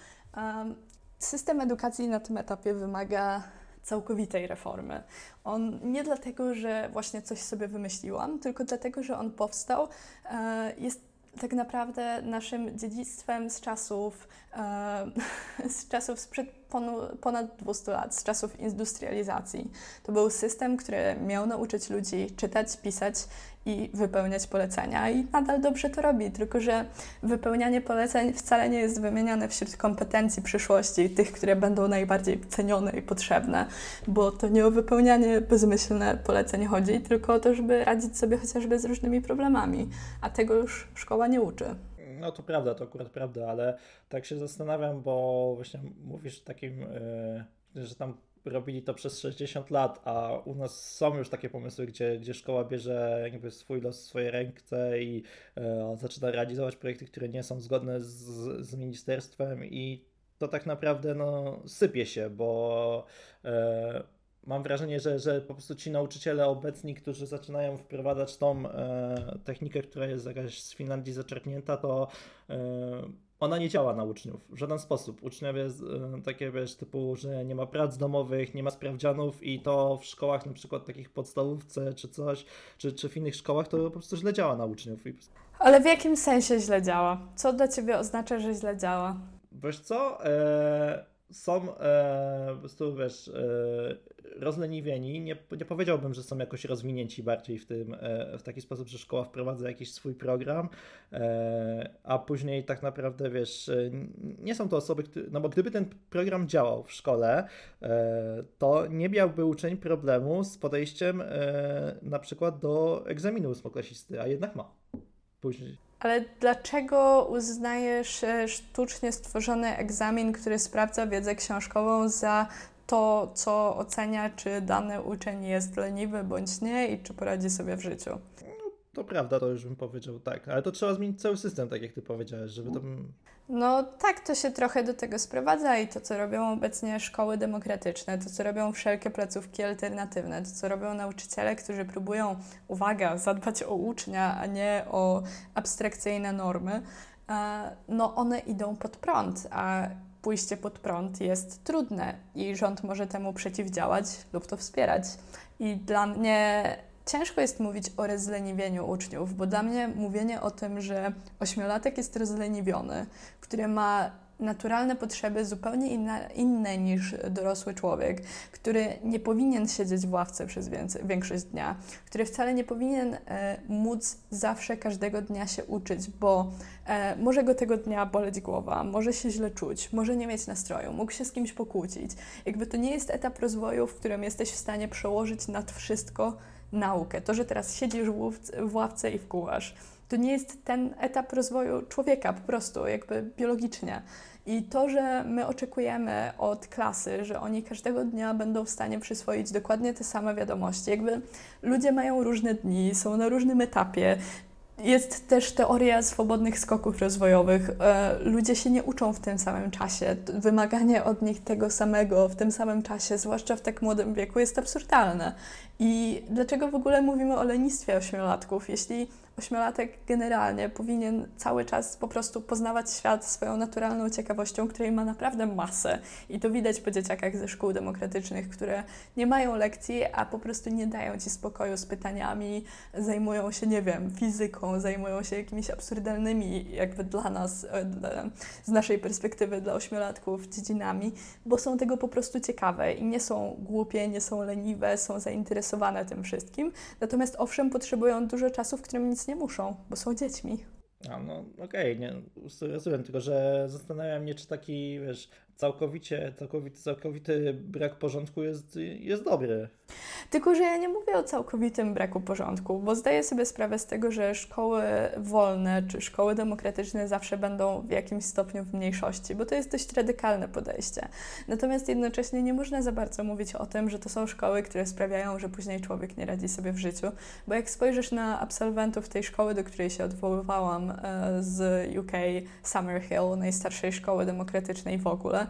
System edukacji na tym etapie wymaga całkowitej reformy. On nie dlatego, że właśnie coś sobie wymyśliłam, tylko dlatego, że on powstał, e, jest tak naprawdę naszym dziedzictwem z czasów, e, (laughs) z czasów sprzed ponad 200 lat, z czasów industrializacji. To był system, który miał nauczyć ludzi czytać, pisać i wypełniać polecenia i nadal dobrze to robi, tylko że wypełnianie poleceń wcale nie jest wymieniane wśród kompetencji przyszłości, tych, które będą najbardziej cenione i potrzebne, bo to nie o wypełnianie bezmyślne poleceń chodzi, tylko o to, żeby radzić sobie chociażby z różnymi problemami, a tego już szkoła nie uczy. No to prawda, to akurat prawda, ale tak się zastanawiam, bo właśnie mówisz takim, yy, że tam robili to przez 60 lat, a u nas są już takie pomysły, gdzie, gdzie szkoła bierze jakby swój los w swoje ręce i e, zaczyna realizować projekty, które nie są zgodne z, z ministerstwem i to tak naprawdę no, sypie się, bo e, mam wrażenie, że, że po prostu ci nauczyciele obecni, którzy zaczynają wprowadzać tą e, technikę, która jest jakaś z Finlandii zaczerpnięta, to e, ona nie działa na uczniów w żaden sposób. Uczniowie e, takie wiesz, typu, że nie ma prac domowych, nie ma sprawdzianów i to w szkołach na przykład takich podstawówce czy coś, czy, czy w innych szkołach to po prostu źle działa na uczniów. Ale w jakim sensie źle działa? Co dla Ciebie oznacza, że źle działa? Wiesz co? Eee, są e, po prostu, wiesz, e, rozleniwieni. Nie, nie powiedziałbym, że są jakoś rozwinięci bardziej w tym, e, w taki sposób, że szkoła wprowadza jakiś swój program, e, a później tak naprawdę, wiesz, e, nie są to osoby, które, no bo gdyby ten program działał w szkole, to nie miałby uczeń problemu z podejściem na przykład do egzaminu ósmoklasisty, a jednak ma. Później. Ale dlaczego uznajesz sztucznie stworzony egzamin, który sprawdza wiedzę książkową za to, co ocenia, czy dany uczeń jest leniwy bądź nie i czy poradzi sobie w życiu. To prawda, to już bym powiedział tak, ale to trzeba zmienić cały system, tak jak ty powiedziałeś, żeby to... No tak, to się trochę do tego sprowadza i to, co robią obecnie szkoły demokratyczne, to, co robią wszelkie placówki alternatywne, to, co robią nauczyciele, którzy próbują, uwaga, zadbać o ucznia, a nie o abstrakcyjne normy, e, no one idą pod prąd, a pójście pod prąd jest trudne i rząd może temu przeciwdziałać lub to wspierać. I dla mnie ciężko jest mówić o rozleniwieniu uczniów, bo dla mnie mówienie o tym, że ośmiolatek jest rozleniwiony, który ma naturalne potrzeby zupełnie inne, inne niż dorosły człowiek, który nie powinien siedzieć w ławce przez większość dnia, który wcale nie powinien e, móc zawsze każdego dnia się uczyć, bo e, może go tego dnia boleć głowa, może się źle czuć, może nie mieć nastroju, mógł się z kimś pokłócić. Jakby to nie jest etap rozwoju, w którym jesteś w stanie przełożyć nad wszystko naukę. To, że teraz siedzisz w ławce i wkuwasz, to nie jest ten etap rozwoju człowieka po prostu, jakby biologicznie. I to, że my oczekujemy od klasy, że oni każdego dnia będą w stanie przyswoić dokładnie te same wiadomości, jakby ludzie mają różne dni, są na różnym etapie. Jest też teoria swobodnych skoków rozwojowych. E, ludzie się nie uczą w tym samym czasie. Wymaganie od nich tego samego w tym samym czasie, zwłaszcza w tak młodym wieku, jest absurdalne. I dlaczego w ogóle mówimy o lenistwie ośmiolatków, jeśli ośmiolatek generalnie powinien cały czas po prostu poznawać świat swoją naturalną ciekawością, której ma naprawdę masę. I to widać po dzieciakach ze szkół demokratycznych, które nie mają lekcji, a po prostu nie dają ci spokoju z pytaniami, zajmują się, nie wiem, fizyką, zajmują się jakimiś absurdalnymi, jakby dla nas, e, z naszej perspektywy, dla ośmiolatków, dziedzinami, bo są tego po prostu ciekawe i nie są głupie, nie są leniwe, są zainteresowane tym wszystkim. Natomiast owszem, potrzebują dużo czasu, w którym nic nie muszą, bo są dziećmi. A no okej, okay, nie, rozumiem, tylko że zastanawiam mnie, czy taki, wiesz, całkowicie, całkowity, całkowity brak porządku jest, jest dobry. Tylko, że ja nie mówię o całkowitym braku porządku, bo zdaję sobie sprawę z tego, że szkoły wolne czy szkoły demokratyczne zawsze będą w jakimś stopniu w mniejszości, bo to jest dość radykalne podejście. Natomiast jednocześnie nie można za bardzo mówić o tym, że to są szkoły, które sprawiają, że później człowiek nie radzi sobie w życiu, bo jak spojrzysz na absolwentów tej szkoły, do której się odwoływałam e, z UK Summerhill, najstarszej szkoły demokratycznej w ogóle,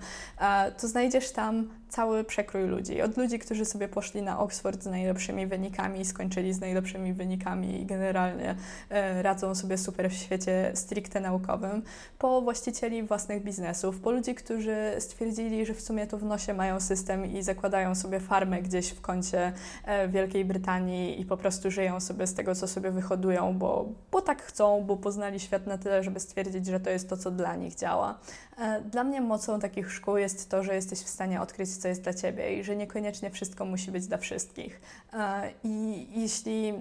to znajdziesz tam cały przekrój ludzi. Od ludzi, którzy sobie poszli na Oxford z najlepszymi wynikami, skończyli z najlepszymi wynikami i generalnie e, radzą sobie super w świecie stricte naukowym, po właścicieli własnych biznesów, po ludzi, którzy stwierdzili, że w sumie to w nosie mają system i zakładają sobie farmę gdzieś w kącie e, Wielkiej Brytanii i po prostu żyją sobie z tego, co sobie wyhodują, bo, bo tak chcą, bo poznali świat na tyle, żeby stwierdzić, że to jest to, co dla nich działa. E, dla mnie mocą takich szkół jest to, że jesteś w stanie odkryć, co jest dla ciebie i że niekoniecznie wszystko musi być dla wszystkich. E, I jeśli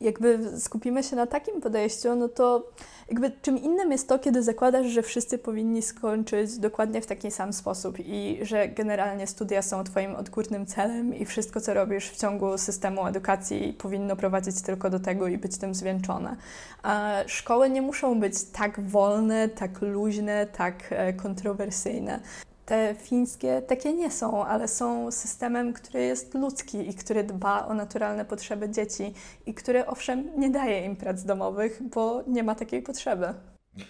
jakby skupimy się na takim podejściu, no to jakby czym innym jest to, kiedy zakładasz, że wszyscy powinni skończyć dokładnie w taki sam sposób i że generalnie studia są Twoim odgórnym celem i wszystko, co robisz w ciągu systemu edukacji powinno prowadzić tylko do tego i być tym zwieńczone. A szkoły nie muszą być tak wolne, tak luźne, tak e, kontrowersyjne. Te fińskie takie nie są, ale są systemem, który jest ludzki i który dba o naturalne potrzeby dzieci i który owszem nie daje im prac domowych, bo nie ma takiej potrzeby.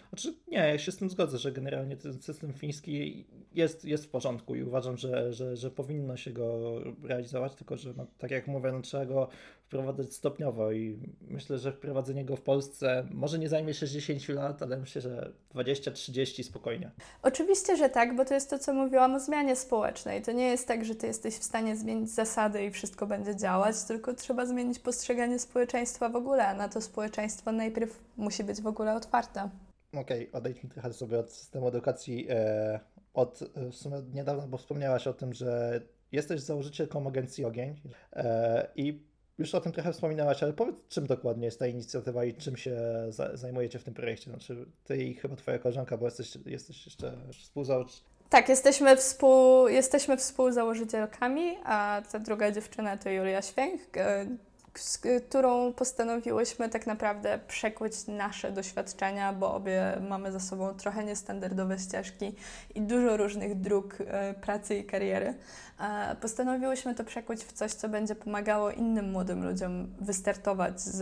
Znaczy, nie, ja się z tym zgodzę, że generalnie ten system fiński jest, jest w porządku i uważam, że, że, że powinno się go realizować, tylko że no, tak jak mówię, no, trzeba go wprowadzać stopniowo i myślę, że wprowadzenie go w Polsce może nie zajmie 60 lat, ale myślę, że 20-30 spokojnie. Oczywiście, że tak, bo to jest to, co mówiłam o zmianie społecznej. To nie jest tak, że ty jesteś w stanie zmienić zasady i wszystko będzie działać, tylko trzeba zmienić postrzeganie społeczeństwa w ogóle, a na to społeczeństwo najpierw musi być w ogóle otwarte. Okej, okay, odejdźmy trochę sobie od systemu edukacji. E, od w sumie niedawno, bo wspomniałaś o tym, że jesteś założycielką agencji Ogień e, i już o tym trochę wspominałaś, ale powiedz, czym dokładnie jest ta inicjatywa i czym się zajmujecie w tym projekcie? Znaczy, ty i chyba twoja koleżanka, bo jesteś, jesteś jeszcze współzałożycielką. Tak, jesteśmy, współ, jesteśmy współzałożycielkami, a ta druga dziewczyna to Julia Święch, z którą postanowiłyśmy tak naprawdę przekuć nasze doświadczenia, bo obie mamy za sobą trochę niestandardowe ścieżki i dużo różnych dróg e, pracy i kariery. Postanowiłyśmy to przekuć w coś, co będzie pomagało innym młodym ludziom wystartować z,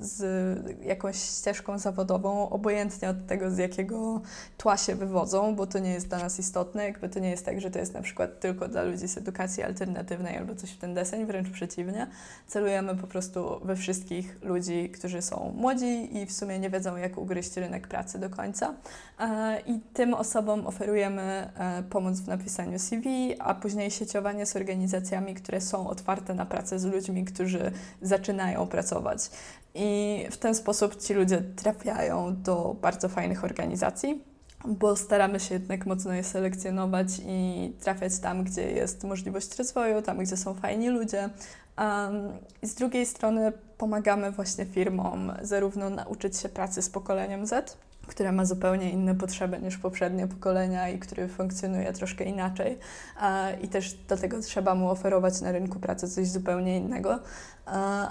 z jakąś ścieżką zawodową, obojętnie od tego, z jakiego tła się wywodzą, bo to nie jest dla nas istotne. Jakby to nie jest tak, że to jest na przykład tylko dla ludzi z edukacji alternatywnej albo coś w ten deseń, wręcz przeciwnie. Celujemy po prostu we wszystkich ludzi, którzy są młodzi i w sumie nie wiedzą, jak ugryźć rynek pracy do końca. I tym osobom oferujemy e, pomoc w napisaniu CV, a później sieciowanie z organizacjami, które są otwarte na pracę z ludźmi, którzy zaczynają pracować. I w ten sposób ci ludzie trafiają do bardzo fajnych organizacji bo staramy się jednak mocno je selekcjonować i trafiać tam, gdzie jest możliwość rozwoju, tam, gdzie są fajni ludzie. Z drugiej strony pomagamy właśnie firmom zarówno nauczyć się pracy z pokoleniem Z, które ma zupełnie inne potrzeby niż poprzednie pokolenia i który funkcjonuje troszkę inaczej. I też do tego trzeba mu oferować na rynku pracy coś zupełnie innego.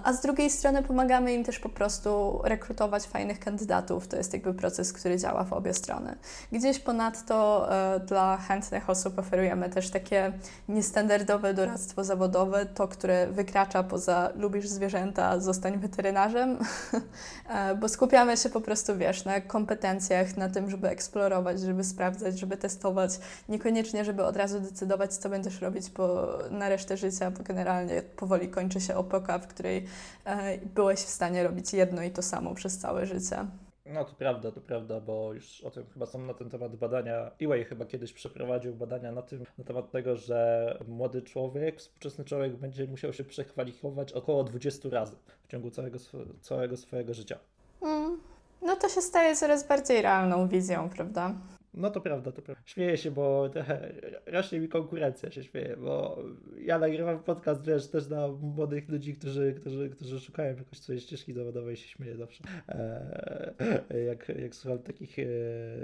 A z drugiej strony pomagamy im też po prostu rekrutować fajnych kandydatów. To jest jakby proces, który działa w obie strony. Gdzieś ponadto e, dla chętnych osób oferujemy też takie niestandardowe doradztwo zawodowe, to, które wykracza poza lubisz zwierzęta, zostań weterynarzem, (laughs) e, bo skupiamy się po prostu, wiesz, na kompetencjach, na tym, żeby eksplorować, żeby sprawdzać, żeby testować, niekoniecznie, żeby od razu decydować, co będziesz robić po, na resztę życia, bo generalnie powoli kończy się opoka w której e, byłeś w stanie robić jedno i to samo przez całe życie. No to prawda, to prawda, bo już o tym chyba są na ten temat badania. Iway chyba kiedyś przeprowadził badania na tym, na temat tego, że młody człowiek, współczesny człowiek będzie musiał się przekwalifikować około 20 razy w ciągu całego, całego swojego życia. Mm. No to się staje coraz bardziej realną wizją, prawda? No to prawda, to prawda. Śmieję się, bo trochę rośnie mi konkurencja, się śmieje, bo ja nagrywam podcast, wiesz, też dla młodych ludzi, którzy, którzy, którzy szukają jakoś swojej ścieżki zawodowej się śmieję zawsze. Eee, jak, jak słucham takich e,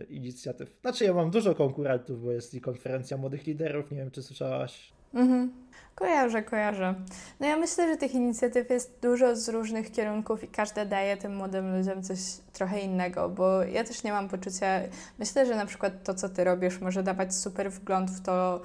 inicjatyw. Znaczy ja mam dużo konkurentów, bo jest i konferencja młodych liderów, nie wiem czy słyszałaś. Mhm. Kojarzę, kojarzę. No ja myślę, że tych inicjatyw jest dużo z różnych kierunków i każda daje tym młodym ludziom coś trochę innego, bo ja też nie mam poczucia, myślę, że na przykład to, co ty robisz, może dawać super wgląd w to,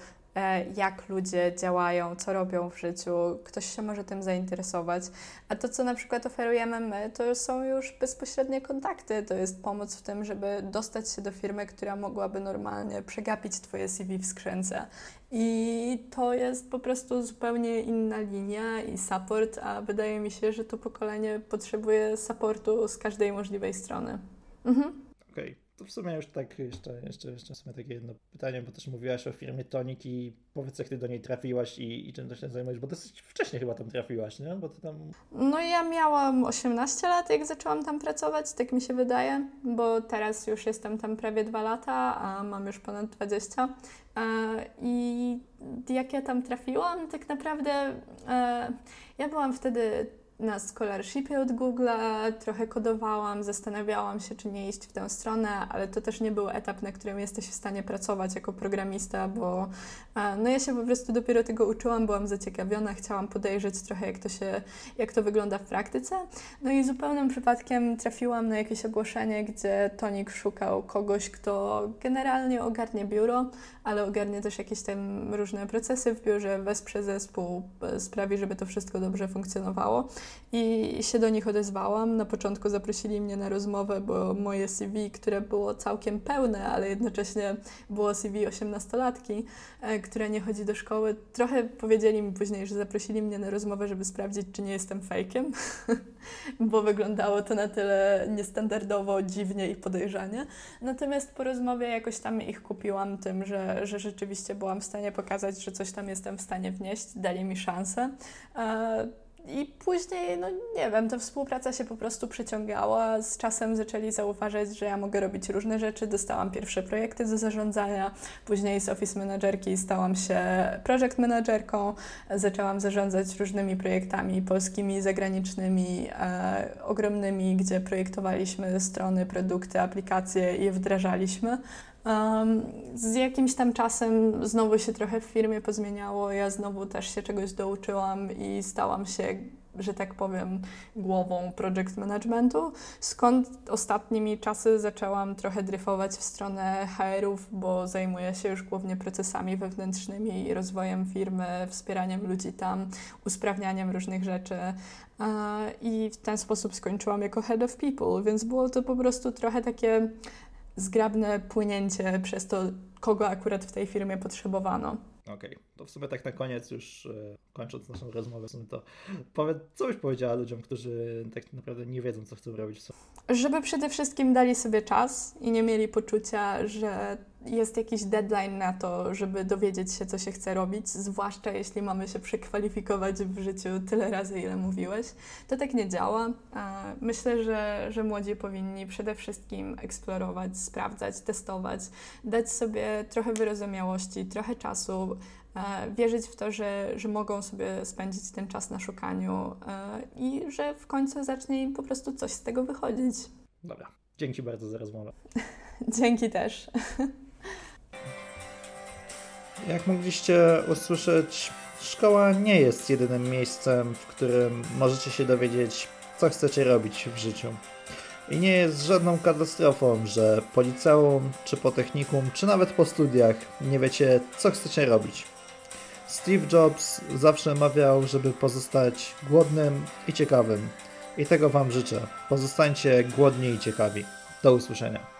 jak ludzie działają, co robią w życiu, ktoś się może tym zainteresować. A to, co na przykład oferujemy my, to są już bezpośrednie kontakty, to jest pomoc w tym, żeby dostać się do firmy, która mogłaby normalnie przegapić Twoje CV w skrzynce. I to jest po prostu zupełnie inna linia i support, a wydaje mi się, że to pokolenie potrzebuje supportu z każdej możliwej strony. Mhm. Okej. Okay. To w sumie już tak jeszcze, jeszcze, jeszcze w sumie takie jedno pytanie, bo też mówiłaś o firmie Tonik i powiedz jak ty do niej trafiłaś i, i czym to się zajmujesz, bo dosyć wcześnie chyba tam trafiłaś, nie? Bo ty tam... No ja miałam 18 lat, jak zaczęłam tam pracować, tak mi się wydaje, bo teraz już jestem tam prawie dwa lata, a mam już ponad 20. E, I jak ja tam trafiłam, tak naprawdę e, ja byłam wtedy na scholarshipie od Google'a, trochę kodowałam, zastanawiałam się, czy nie iść w tę stronę, ale to też nie był etap, na którym jesteś w stanie pracować jako programista, bo e, no ja się po prostu dopiero tego uczyłam, byłam zaciekawiona, chciałam podejrzeć trochę, jak to się, jak to wygląda w praktyce. No i zupełnym przypadkiem trafiłam na jakieś ogłoszenie, gdzie Tonik szukał kogoś, kto generalnie ogarnie biuro, ale ogarnie też jakieś tam różne procesy w biurze, wesprze zespół, e, sprawi, żeby to wszystko dobrze funkcjonowało. I się do nich odezwałam. Na początku zaprosili mnie na rozmowę, bo moje CV, które było całkiem pełne, ale jednocześnie było CV osiemnastolatki, e, która nie chodzi do szkoły, trochę powiedzieli mi później, że zaprosili mnie na rozmowę, żeby sprawdzić, czy nie jestem fejkiem, (laughs) bo wyglądało to na tyle niestandardowo, dziwnie i podejrzanie. Natomiast po rozmowie jakoś tam ich kupiłam tym, że, że rzeczywiście byłam w stanie pokazać, że coś tam jestem w stanie wnieść, dali mi szansę. E, i później, no nie wiem, ta współpraca się po prostu przeciągała. Z czasem zaczęli zauważyć, że ja mogę robić różne rzeczy. Dostałam pierwsze projekty do zarządzania. Później z office managerki stałam się project managerką. Zaczęłam zarządzać różnymi projektami polskimi, zagranicznymi, e, ogromnymi, gdzie projektowaliśmy strony, produkty, aplikacje i je wdrażaliśmy. Z jakimś tam czasem znowu się trochę w firmie pozmieniało, ja znowu też się czegoś douczyłam i stałam się, że tak powiem, głową project managementu, skąd ostatnimi czasy zaczęłam trochę dryfować w stronę HR-ów, bo zajmuję się już głównie procesami wewnętrznymi, rozwojem firmy, wspieraniem ludzi tam, usprawnianiem różnych rzeczy. I w ten sposób skończyłam jako head of people, więc było to po prostu trochę takie zgrabne płynięcie przez to, kogo akurat w tej firmie potrzebowano. Okej, okay. to w sumie tak na koniec już e, kończąc naszą rozmowę, w sumie to powiedz, co byś powiedziała ludziom, którzy tak naprawdę nie wiedzą, co chcą robić w Żeby przede wszystkim dali sobie czas i nie mieli poczucia, że jest jakiś deadline na to, żeby dowiedzieć się, co się chce robić, zwłaszcza jeśli mamy się przekwalifikować w życiu tyle razy, ile mówiłeś. To tak nie działa. Myślę, że, że młodzi powinni przede wszystkim eksplorować, sprawdzać, testować, dać sobie trochę wyrozumiałości, trochę czasu, wierzyć w to, że, że mogą sobie spędzić ten czas na szukaniu i że w końcu zacznie im po prostu coś z tego wychodzić. Dobra, dzięki bardzo za rozmowę. (laughs) Dzięki też. (laughs) Jak mogliście usłyszeć, szkoła nie jest jedynym miejscem, w którym możecie się dowiedzieć, co chcecie robić w życiu. I nie jest żadną katastrofą, że po liceum, czy po technikum, czy nawet po studiach nie wiecie, co chcecie robić. Steve Jobs zawsze mawiał, żeby pozostać głodnym i ciekawym. I tego Wam życzę. Pozostańcie głodni i ciekawi. Do usłyszenia.